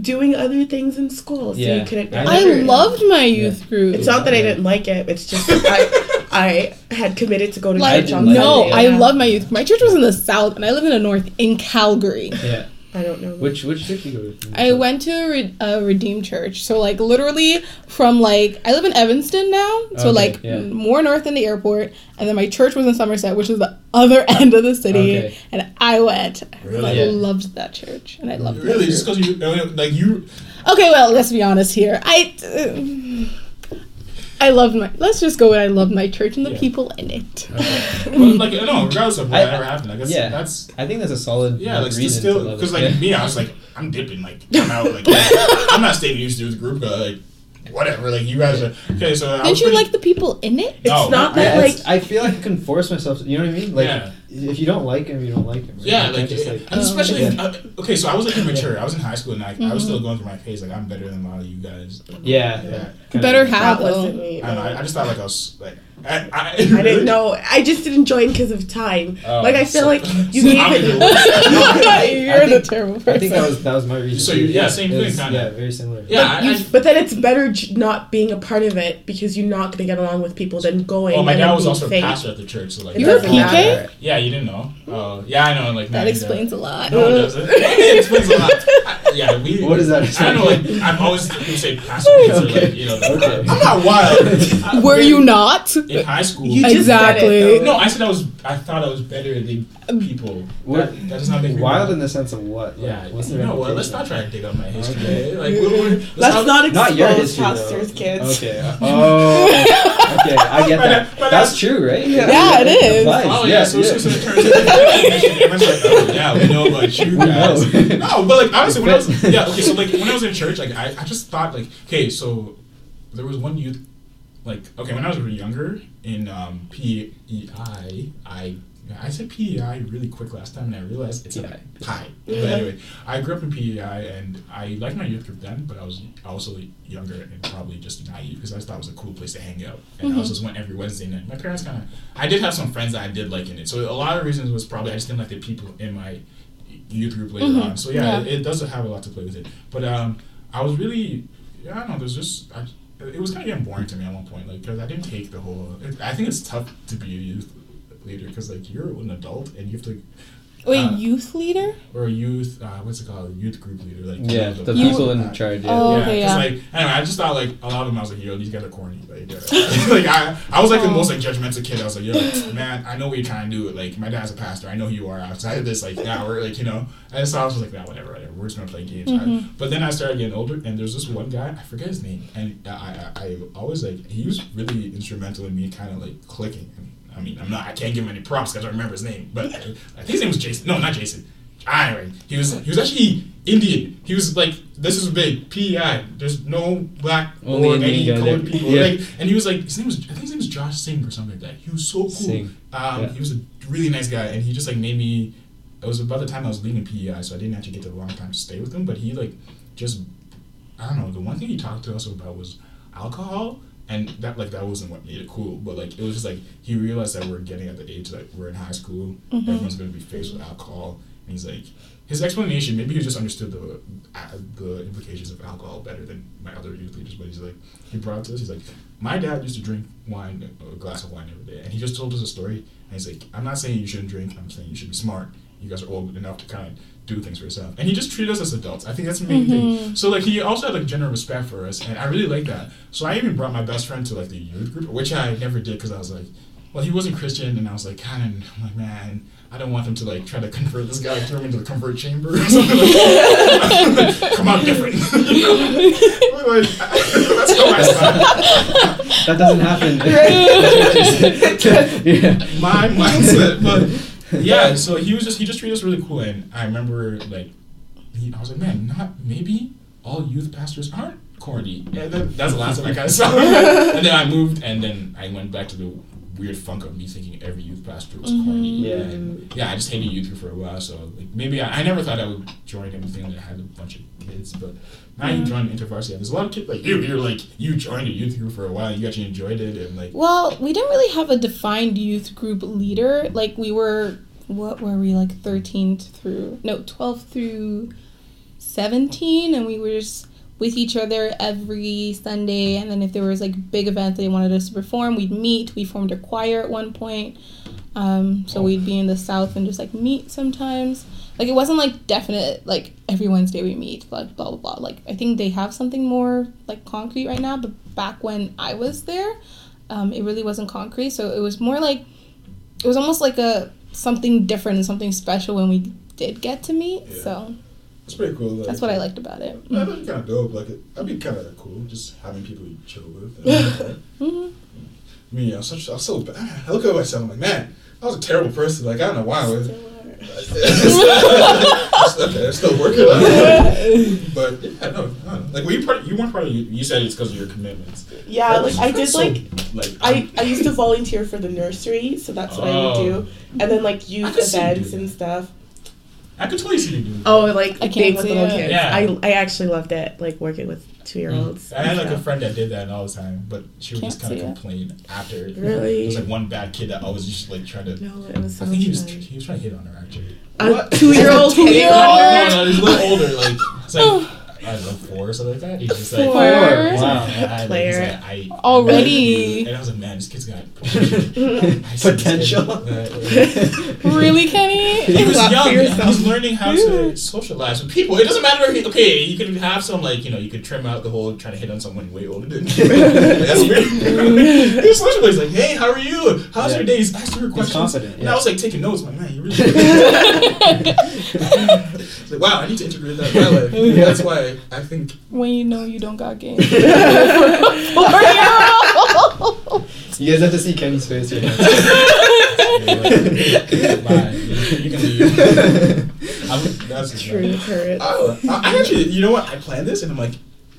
doing other things in school so Yeah. you couldn't I I loved my youth group. it's not that I didn't like it it's just that I I had committed to go to like church on no, like it, I yeah. love my youth. My church was in the south, and I lived in the north in Calgary. Yeah. I don't know Which which church you go to? I went to a, re- a redeemed church, so like literally from like I live in Evanston now, so Okay, like yeah. more north than the airport, and then my church was in Somerset, which is the other end of the city, Okay. and I went. Really? I Yeah. loved that church, and I loved that really just because you like you. Okay, well, let's be honest here. I. Uh, I love my. Let's just go with I love my church and the Yeah. people in it. Well, like no, regardless of I- whatever happened, like that's, yeah. that's I think that's a solid Yeah, like reason still because like Yeah. me, I was like, I'm dipping, like I'm out, like I'm not staying used to the group, but like whatever, like you guys are okay. So I was Didn't you pretty- like the people in it? It's No, not I- that Yeah, like I feel like I can force myself. You know what I mean? Like, Yeah. If you don't like him, you don't like him. right? Yeah, You like, can't just like and especially Yeah. uh, okay. So I was like immature. I was in high school and I, I Mhm. was still going through my phase. Like I'm better than a lot of you guys. yeah, Yeah. Kinda- Better how though? I don't know. I, I just thought like I was like I, I, I didn't know. I just didn't join because of time. Oh, like I feel so- like you so gave it. You're the terrible person. I think that was that was my reason. So you- yeah, same it thing, was- kinda. Yeah, very similar. Yeah, But, I- you, I- but then it's better not being a part of it because you're not going to get along with people than going. Well, my dad was being also a pastor at the church, so like You're a PK? Yeah, you didn't know. Oh, yeah, I know. Like that explains a lot. No, it doesn't. it explains a lot. I, yeah, we. What does that I don't know. Like I'm always people say pastor kids Okay. like you know. Okay. I'm not wild. Were you not? in high school? You Exactly. it, no, I said I was. I thought I was better than people. Um, what- That, that does not make me Wild wrong. in the sense of what? Like, Yeah, what's you know what? Let's not try to dig up my history. Okay. Eh? Like, we'll, we'll, let's Let's not expose Not your history, pastors' though. kids. Okay. Oh. okay, I get that. that- but That's that's- true, right? Yeah, it is. Oh yeah, yeah, so it's yeah. just in terms like, oh, yeah, we know about you guys. no, but like honestly, when I was yeah, okay, so like when I was in church, like I, I just thought like, okay, so there was one youth, like okay, when I was younger in um, PEI, I I said PEI really quick last time, and I realized it's PEI. a pie. But anyway, I grew up in PEI, and I liked my youth group then, but I was also younger and probably just naive because I just thought it was a cool place to hang out, and I was just went every Wednesday night. My parents kind of, I did have some friends that I did like in it, so a lot of reasons was probably I just didn't like the people in my youth group later Mhm. on. So yeah, Yeah. It, it does have a lot to play with it. But um, I was really, yeah, I don't know. There's just, I, it was kind of getting boring to me at one point, like because I didn't take the whole. It, I think it's tough to be a youth leader because like you're an adult and you have to, Wait, Uh, youth leader? or a youth, uh, what's it called, youth group leader, like Yeah, know, the You- people in charge. Yeah. Oh, yeah, okay, 'cause, yeah. like anyway, I just thought like a lot of them. I was like, yo, these guys are corny. Like, like I, I was like the most like judgmental kid. I was like, yo, man, I know what you're trying to do. Like, my dad's a pastor. I know who you are outside of this. Like, yeah, we're like, you know. And so I was just like, nah, whatever, whatever. We're just gonna play games. I- Mhm. but then I started getting older, and there's this one guy. I forget his name, and I, I, I always like he was really instrumental in me kind of like clicking. I mean, I'm not. I can't give him any props because I don't remember his name. But I think his name was Jason. No, not Jason. Anyway, he was he was actually Indian. He was like, this is big PEI. There's no black Only or Indian any colored people. Yeah. Like, and he was like, his name was I think his name was Josh Singh or something like that. He was so cool. Singh. Um, Yeah. He was a really nice guy, and he just like made me. It was about the time I was leaving PEI, so I didn't actually get the long time to stay with him. But he like just I don't know. The one thing he talked to us about was alcohol and that like that wasn't what made it cool, but like it was just like he realized that we're getting at the age that we're in high school, Mhm. everyone's gonna be faced with alcohol, and he's like. His explanation, maybe he just understood the uh, the implications of alcohol better than my other youth leaders. But he's like, he brought it to us. He's like, my dad used to drink wine, a glass of wine every day, and he just told us a story. And he's like, I'm not saying you shouldn't drink. I'm saying you should be smart. You guys are old enough to kind of do things for yourself. And he just treated us as adults. I think that's the main thing. Mhm. So like he also had like general respect for us, and I really like that. So I even brought my best friend to like the youth group, which I never did because I was like, well, he wasn't Christian, and I was like, kind of, like, man, I don't want them to like try to convert this guy, throw him into the convert chamber or something. Like that. Come out different. you know? Like, that's how I started. That doesn't happen. yeah. my mindset. But yeah, so he was just he just treated us really cool, and I remember like he, I was like, man, not maybe all youth pastors aren't corny. And then, that's the last time I kind of saw him. and then I moved, and then I went back to the weird funk of me thinking every youth pastor was mm-hmm. corny. Yeah. And, yeah, I just hated youth group for a while, so like maybe I, I never thought I would join anything that had a bunch of kids, but now you mm-hmm. join InterVarsity. There's a lot of kids like you. You're like you joined a youth group for a while. And you actually enjoyed it, and like Well, we didn't really have a defined youth group leader. Like we were, what were we like thirteen through no twelve through seventeen, and we were just with each other every Sunday. And then if there was like big events they wanted us to perform, we'd meet. We formed a choir at one point, um, so we'd be in the south and just like meet sometimes. Like it wasn't like definite like every Wednesday we meet like blah blah blah. Like I think they have something more like concrete right now, but back when I was there, um, it really wasn't concrete. So it was more like it was almost like a something different and something special when we did get to meet. Yeah. So it's pretty cool. Like, that's what I liked about it. Yeah, that'd be kind of dope. Like, it, that'd be kind of cool, just having people you chill with. And, hmm I mean, I was, such, I was so bad. I look at myself, I'm like, man, I was a terrible person. Like, I don't know why I was. okay, I'm still working on it. But yeah, no, no. Like, were you part? You weren't part of. You, you said it's because of your commitments. Yeah, That like was I did so, like like I, I used to volunteer for the nursery, so that's what I would do. And then like youth could see you events and stuff. I could totally see you doing. that. Oh, like I being can't with little it. kids. Yeah. I I actually loved it, like working with two year olds. Mm. I had like a friend that did that all the time, but she would just Can't kind of see it. complain after. Really? There was like one bad kid that always just like tried to. No, it was so I think he much was fun. he was trying to hit on her actually. A two year old Two-year-old? No, no, no, he's a little older. Like it's like oh. I don't know four or something like that. He's just like Four. He's Wow. like, yeah, I- like, I, Already. And I was like, man, this kid's got potential. I see this kid. Really, Kenny? he was young. yourself. He's learning how to socialize with people. It doesn't matter. If, okay, you could have some like you know you could trim out the whole trying to hit on someone way older than you. That's weird. he was socializing. He's like, hey, how are you? How's Yeah. your day? He's asking her He's questions. confident, And. I was like taking notes. I'm like, man, you really. Like, wow, I need to integrate that in my life. Yeah. That's why I think when you know you don't got game. You guys have to see Kenny's face right now. Bye. You can leave. I'm, that's True courage. I, I actually, you know what? I planned this, and I'm like,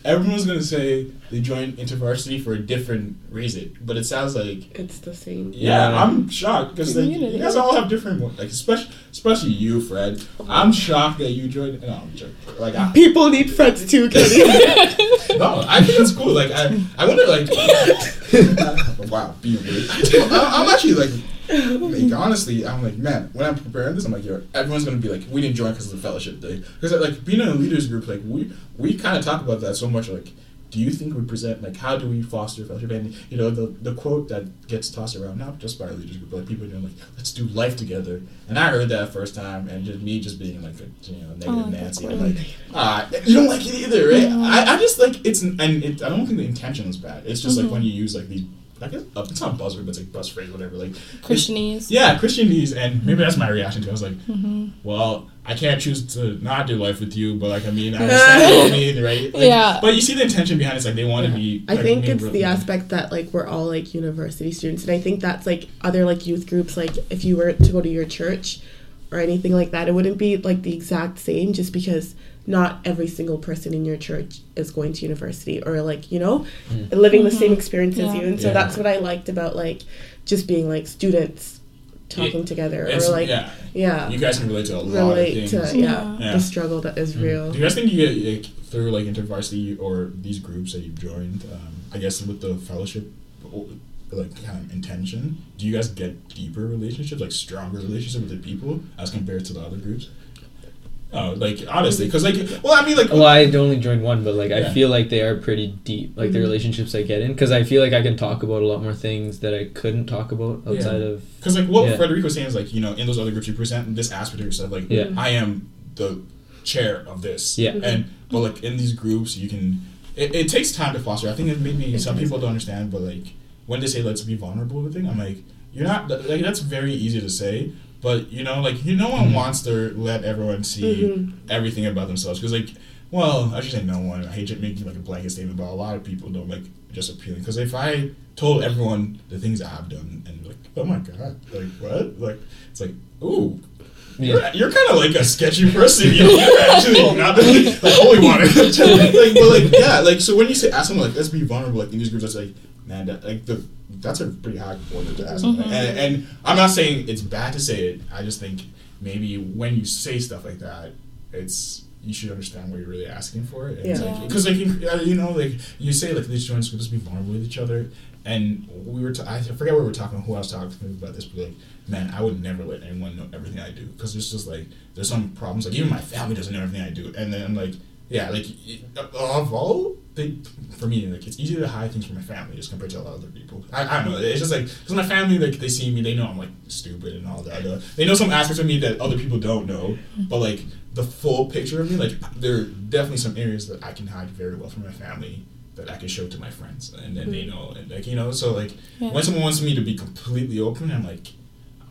everyone's gonna say they joined InterVarsity for a different reason, but it sounds like. It's the same. Yeah, Yeah. I'm shocked because like Community. you guys all have different ones. Like especially, especially you, Fred. I'm shocked that you joined. No, I'm joking. Like I, People need friends too, Kenny. no, I think that's cool. Like I, I wonder like, wow, being weird. I, I'm actually like, like honestly, I'm like, man, when I'm preparing this, I'm like, yo, everyone's gonna be like, we didn't join because of the fellowship day. Because like being in a leaders group, like we we kind of talk about that so much. Like, do you think we present like how do we foster fellowship? And you know the the quote that gets tossed around not just by our leaders group, but like people doing like, let's do life together. And I heard that first time, and just me just being like a you know negative Oh, Nancy. I'm like, ah, you don't like it either, right? No. I, I just like it's and it, I don't think the intention is bad. It's just like Mhm. when you use like these. I guess uh, it's not buzzword, but it's like buzz phrase, whatever. Like Christianese. yeah, Christianese, and maybe that's my reaction to. it. I was like, hmm well, I can't choose to not do life with you, but like I mean, I understand what you mean, right? Like, Yeah. But you see the intention behind it. It's like they want to be. I like, think it's real- the aspect that like we're all like university students, and I think that's like other like youth groups. Like if you were to go to your church or anything like that, it wouldn't be like the exact same, just because not every single person in your church is going to university or like you know living the same experience as you. And so Yeah. that's what I liked about like just being like students talking together It's- or like yeah, yeah, you guys can relate to a lot of relate things. to yeah, Yeah. the struggle that is Mm. real. Do you guys think you get like, through like intervarsity or these groups that you've joined? Um, I guess with the fellowship, like kind of intention. Do you guys get deeper relationships, like stronger relationships with the people as compared to the other groups? Oh, like honestly, because like, well, I mean, like, Well, I only joined one, but like Yeah. I feel like they are pretty deep, like the Mhm. relationships I get in, because I feel like I can talk about a lot more things that I couldn't talk about Yeah. outside of. Because like what Yeah. Frédérique was saying is like you know in those other groups you present this aspect of yourself like Yeah. I am the chair of this Yeah. and but like in these groups you can it, it takes time to foster I think it maybe some people don't understand but like when they say let's be vulnerable with thing I'm like you're not like that's very easy to say but you know like you no one Mhm. wants to let everyone see Mhm. everything about themselves. Because like well I should say no one. I hate making like a blanket statement but a lot of people don't like just appealing. Because if I told everyone the things I've done and like oh my god like what? Like it's like ooh you're, you're kind of like a sketchy person. You know you're actually not the, like holy water like but like yeah like so when you say ask someone like let's be vulnerable like in these groups that's like man that, like the that's a pretty high order to ask Mhm. and, and I'm not saying it's bad to say it. I just think maybe when you say stuff like that it's you should understand what you're really asking for. And Yeah. like because like you, uh, you know like you say like these joints would just be vulnerable with each other. And we were ta- I forget what we were talking who I was talking to about this but like man I would never let anyone know everything I do. Because there's just like there's some problems like even my family doesn't know everything I do. And then like yeah like of all for me like it's easier to hide things from my family as compared to a lot of other people. I, I don't know it's just like because my family like they see me they know I'm like stupid and all that uh, they know some aspects of me that other people don't know but like the full picture of me like there are definitely some areas that I can hide very well from my family that I can show to my friends and then they know and like you know so like Yeah. when someone wants me to be completely open I'm like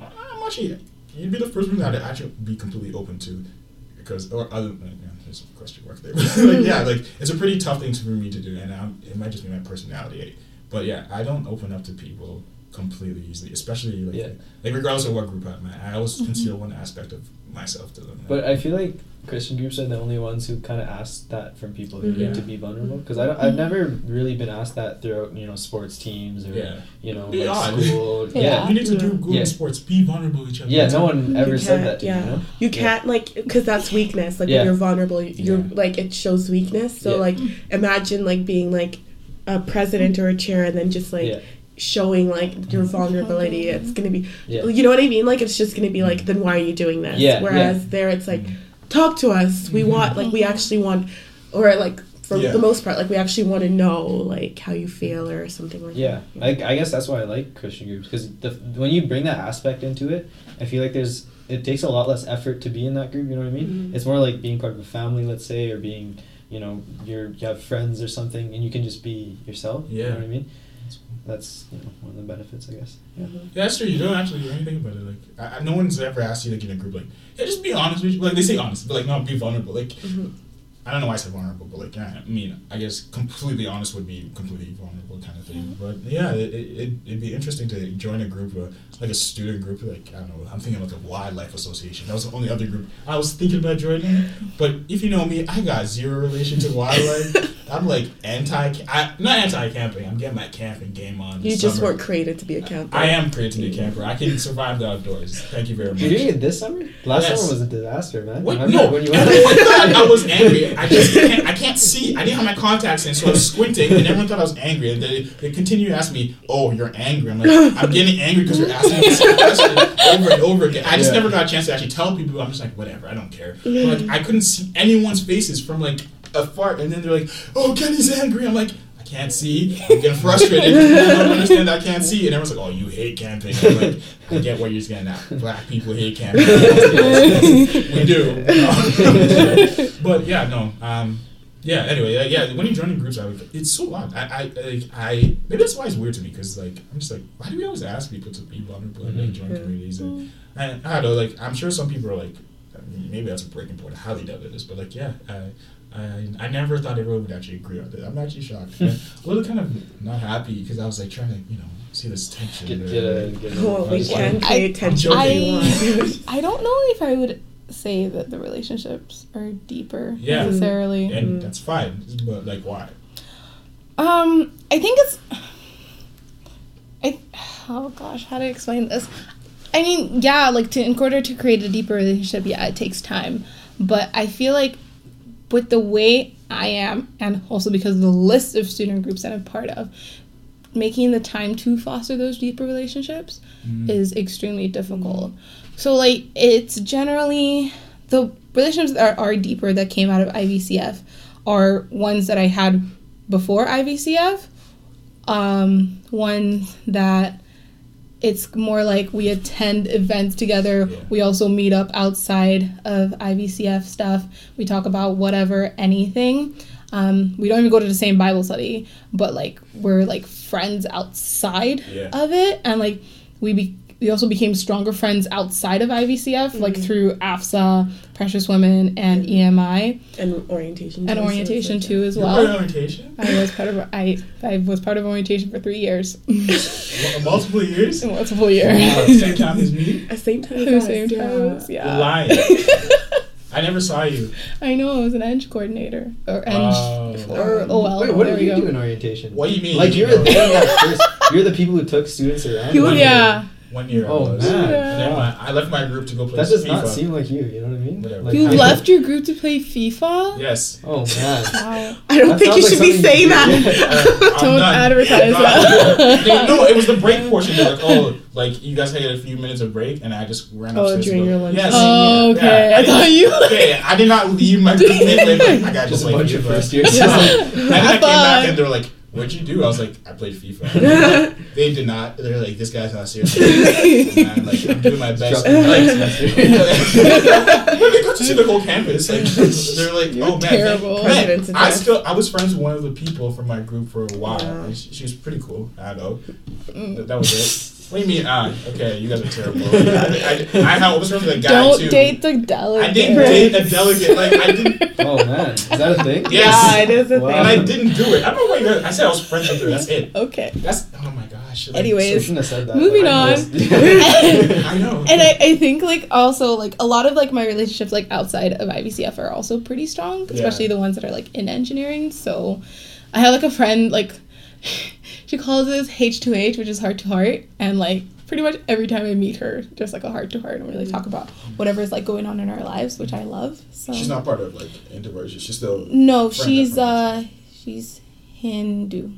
I'm actually you'd be the first person I'd actually be completely open to because or other yeah, there's a question mark there. Like, yeah like it's a pretty tough thing for me to do and I'm, it might just be my personality. But yeah I don't open up to people completely easily especially like Yeah. like regardless of what group I'm at I always conceal mm-hmm. one aspect of myself to them But I feel like Christian groups are the only ones who kind of ask that from people who need mm-hmm. to be vulnerable. Because I don't, I've never really been asked that throughout you know sports teams or yeah you know like odd. school. Yeah. yeah. you need to do Yeah. good Yeah. sports be vulnerable with each other Yeah, no one ever said that to yeah. You know? You can't like because that's weakness. Like Yeah. when you're vulnerable, you're Yeah. like it shows weakness. So Yeah. like imagine like being like a president or a chair and then just like Yeah. Showing like your vulnerability. It's gonna be Yeah. you know what I mean. Like it's just gonna be like then why are you doing this? Yeah, Whereas there it's like talk to us. We Mhm. want like we actually want or like for Yeah. the most part like we actually want to know like how you feel or something like Yeah, that. I, I guess that's why I like Christian groups because when you bring that aspect into it, I feel like there's it takes a lot less effort to be in that group. You know what I mean? Mhm. It's more like being part of a family, let's say, or being you know you're you have friends or something, and you can just be yourself. Yeah. you know what I mean? That's you know one of the benefits, I guess. Yeah. Mhm. Yeah, that's true. You don't actually do anything about it. Like, I, I- no one's ever asked you like in a group, like, yeah, just be honest with you. Like they say honest, but like, no, be vulnerable. Like, Mhm. I don't know why I said vulnerable, but like, yeah, I mean, I guess completely honest would be completely vulnerable kind of thing. But yeah, it, it, it'd be interesting to join a group, uh, like a student group, like, I don't know, I'm thinking like a wildlife association. That was the only other group I was thinking about joining. But if you know me, I got zero relation to wildlife. I'm like anti, I, not anti camping, I'm getting my camping game on. You just summer. weren't created to be a camper. I am created to be a camper. I can survive the outdoors. Thank you very much. You're doing it this summer. Last Yes. summer was a disaster, man. What? No, when you everyone thought I was angry. I just can't, I can't see. I didn't have my contacts in, so I was squinting, and everyone thought I was angry. And they, they continue to ask me, "Oh, you're angry." I'm like, I'm getting angry because you're asking me the same question over and over again. I just Yeah. never got a chance to actually tell people. I'm just like, whatever, I don't care. But, like, I couldn't see anyone's faces from like afar, and then they're like, "Oh, Kenny's angry." I'm like. I can't see. I'm getting frustrated. I don't understand. I can't see. And everyone's like, "Oh, you hate camping." I'm like, I get what you're getting at. Black people hate camping. we do. but yeah, no. Um, yeah. Anyway, uh, yeah. When you join in groups, I would. It's so odd. I, I, like, I. Maybe that's why it's weird to me because, like, I'm just like, why do we always ask people to be vulnerable and like, join communities? And, and I don't know. Like, I'm sure some people are like, I mean, maybe that's a breaking point of how they dealt with this. But like, yeah. I, I, I never thought everyone would actually agree on that. I'm actually shocked. A little kind of not happy because I was like trying to, you know, see this tension. Get, or, get a, get a, Well, we can why- create I- I'm if you I- want. I don't know if I would say that the relationships are deeper Yeah. necessarily. and Mm. that's fine. But like, why? Um, I think it's. I oh gosh, how to explain this? I mean, yeah, like to in order to create a deeper relationship, yeah, it takes time. But I feel like with the way I am, and also because of the list of student groups that I'm part of, making the time to foster those deeper relationships is extremely difficult. So like it's generally the relationships that are, are deeper that came out of IVCF are ones that I had before IVCF. Um, ones that it's more like we attend events together. Yeah. We also meet up outside of IVCF stuff. We talk about whatever, anything. Um, we don't even go to the same Bible study, but like we're like friends outside Yeah. of it, and like we be we also became stronger friends outside of IVCF, like mm-hmm. through AFSA, Precious Women, and mm-hmm. EMI, and orientation. and too, orientation it's like too as You're well. orientation. I was part of I I was part of orientation for three years, Multiple years. multiple years. Wow, same time as me. At same time. As the us, same yeah. time, yeah. Lying. I never saw you. I know I was an edge coordinator or Eng Oh. or OL. Wait, what there did you go. do in orientation? What do you mean? Like you you're the thing first. You're the people who took students around. He was- One year. One. I Oh, was. man. And then I, I left my group to go play That does FIFA. not seem like you. You know what I mean? Whatever. Like, You how- left your group to play FIFA. Yes. Oh man. Wow. I don't That think you sounds should like be saying that. do. Uh, I'm Don't done. advertise I'm that. done. No, it was the break portion. They're like, oh, like you guys had a few minutes of break, and I just ran Oh, upstairs. to during go- your lunch Yes. Oh, okay. Yeah. I thought you. Okay, I did not leave my group. Like, I got Just to a bunch of first years. And then I came Fun. back and they were like, "What'd you do?" I was like, "I played FIFA." they did not. They're like, "This guy's not serious." Man, like I'm doing my best. Dropping the Like, semester. when they got to see the whole campus, like they're like, You're "Oh man, terrible. man, President's I still I was friends with one of the people from my group for a while. Yeah. she, she was pretty cool. I know. Mm. That, that was it. What do you mean? Ah, okay, you guys are terrible. I, I, I, I was friends with a guy Don't too. date the delegate. I didn't date a delegate. Like I didn't. Oh man, is that a thing? Yes. Yeah, it is a Wow. And I didn't do it. I don't know why you guys, I said I was friends with her. That's it. Okay. That's oh my gosh. Like, So Anyways. shouldn't have said that. Moving I on. just- I know. And I, I think like also like a lot of like my relationships like outside of IVCF are also pretty strong, especially Yeah. the ones that are like in engineering. So I have like a friend like she calls this H2H, which is heart to heart, and like pretty much every time I meet her, just like a heart to heart, and we really talk about whatever's like going on in our lives, which I love. So She's not part of like InterVarsity. She's still. no, she's of uh she's Hindu.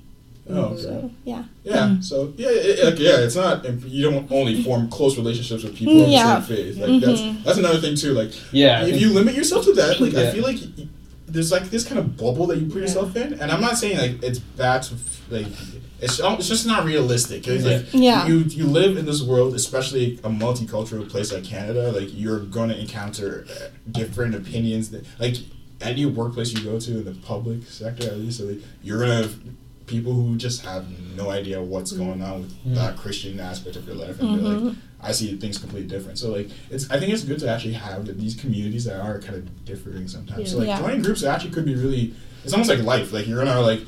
Oh, okay. So yeah. Yeah. So yeah, it, like, yeah. It's not. You don't only form close relationships with people of Yeah. the same faith. Like that's Mhm. that's another thing too. Like yeah. If you limit yourself to that, like I feel like y- there's like this kind of bubble that you put yourself in, and I'm not saying like it's bad to like it's it's just not realistic. 'cause, like Yeah. you you live in this world, especially a multicultural place like Canada. Like you're going to encounter uh, different opinions. That, like any workplace you go to in the public sector, at least, like, you're gonna have people who just have no idea what's going on with Mhm. that Christian aspect of your life, and they're like. I see things completely different. So like, it's I think it's good to actually have these communities that are kind of differing sometimes. So like Yeah. joining groups actually could be really. It's almost like life. Like you're gonna like.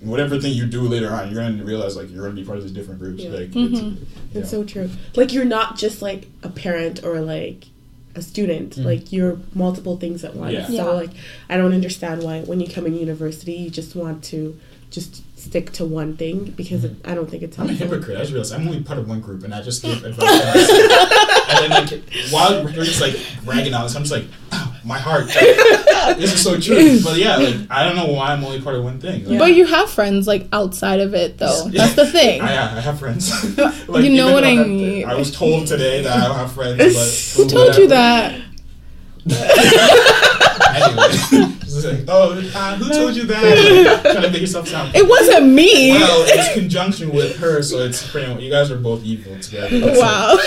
Whatever thing you do later on, you're gonna realize like you're gonna be part of these different groups. Yeah. Like Mhm. it's, It's so true. Like you're not just like a parent or like a student. Mm. Like you're multiple things at once. Yeah. So like I don't understand why when you come in university you just want to just stick to one thing because it, I don't think it's I'm a hypocrite. I just realized I'm only part of one group, and I just give advice. and then like while they're just like bragging on this, I'm just like, "Ow, my heart. this is so true. But yeah, like I don't know why I'm only part of one thing. Like, But you have friends like outside of it though. That's the thing. I, I have friends. You know what though I have- mean. I was told today that I don't have friends, but Who told you that? anyway, just like, oh, uh, who told you that? Trying to make yourself sound. It wasn't me. Well, it's conjunction with her, so it's pretty. much- You guys are both evil together. That's it. wow.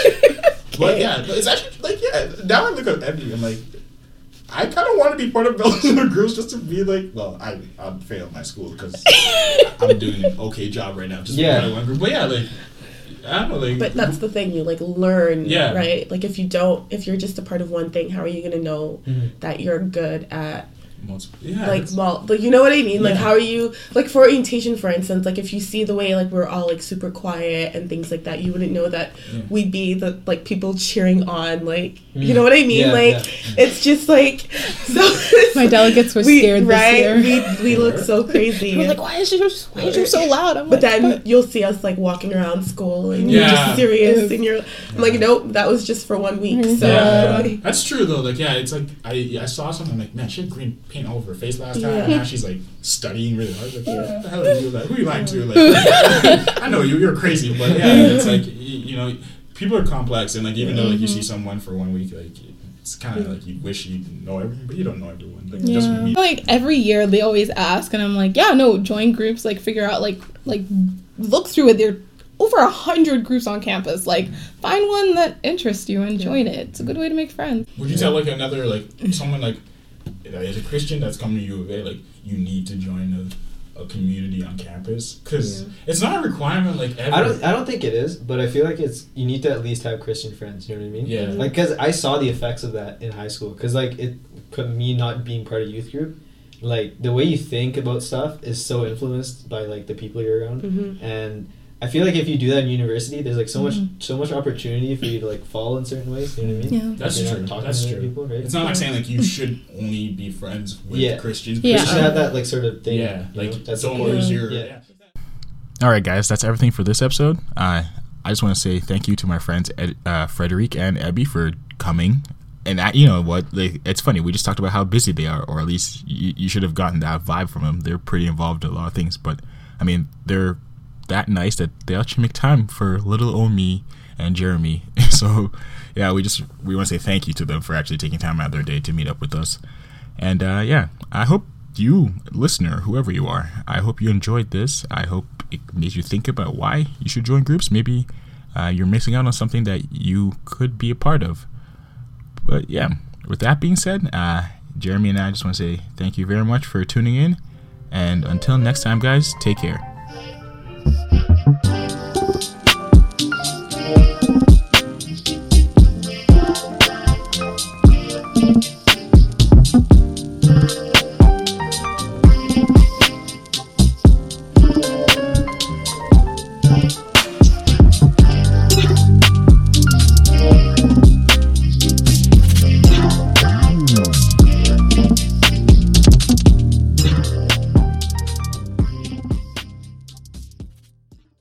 But yeah, it's actually like yeah. Now I look at Ebby, I'm like, I kind of want to be part of those little groups just to be like, well, I I failed my school because I'm doing an okay job right now, just Yeah. yeah. part of one group. But yeah, like I don't know, like. But that's the thing, you like learn, Yeah. right? Like if you don't, if you're just a part of one thing, how are you gonna know Mhm. that you're good at Multiple, yeah, like that's- mul- like you know what I mean? Like how are you like for orientation for instance, like if you see the way like we're all like super quiet and things like that, you wouldn't know that Yeah. we'd be the like people cheering on like Mm. you know what I mean? Yeah, like yeah. it's just like so My delegates were we, scared right? this year. We we look so crazy. We're like, why is you why is you so loud? I'm but like, then you'll see us like walking around school and you're just serious and you're I'm like, nope, that was just for one week. So Yeah, like, that's true though. Like, yeah, it's like I I saw something like, man, she had green paint all over her face last time, and now she's like studying really hard. Like, yeah. what the hell are you like? Who are you lying to? Like, I know you, you're crazy, but yeah, it's like you, you know, people are complex, and like even though like you see mm-hmm. someone for one week, like it's kind of like you wish you know everything, but you don't know everyone. Like, just Yeah. meet. Like every year they always ask and I'm like, yeah, no, join groups, like figure out like like look through it. There are over a hundred groups on campus. Like find one that interests you and join it. It's a good way to make friends. Would you tell like another like someone like that is a Christian that's coming to U of A like you need to join a, a community on campus because it's not a requirement like ever. I don't. I don't think it is, but I feel like it's. You need to at least have Christian friends. You know what I mean? Yeah. Like, cause I saw the effects of that in high school. Cause like it, could- me not being part of youth group, like the way you think about stuff is so influenced by like the people you're around, Mhm. and I feel like if you do that in university, there's like so much, Mhm. so much opportunity for you to like fall in certain ways. You know what I mean? Yeah. That's You're true. talking That's to true. People, right? It's not like saying like you should only be friends with Yeah. Christians. Yeah. You should have that like sort of thing. yeah, like know, that's don't important. lose your. Yeah. Yeah. All right, guys, that's everything for this episode. Uh, I just want to say thank you to my friends Ed, uh, Frédérique and Ebby for coming. And I, you know what? Like, it's funny. We just talked about how busy they are, or at least you, you should have gotten that vibe from them. They're pretty involved in a lot of things, but I mean, they're that nice that they actually make time for little old me and Jeremy. so, yeah, we just we want to say thank you to them for actually taking time out of their day to meet up with us. And uh, yeah, I hope you, listener, whoever you are, I hope you enjoyed this. I hope it made you think about why you should join groups. Maybe uh, you're missing out on something that you could be a part of. But yeah, with that being said, uh, Jeremy and I just want to say thank you very much for tuning in. And until next time, guys, take care.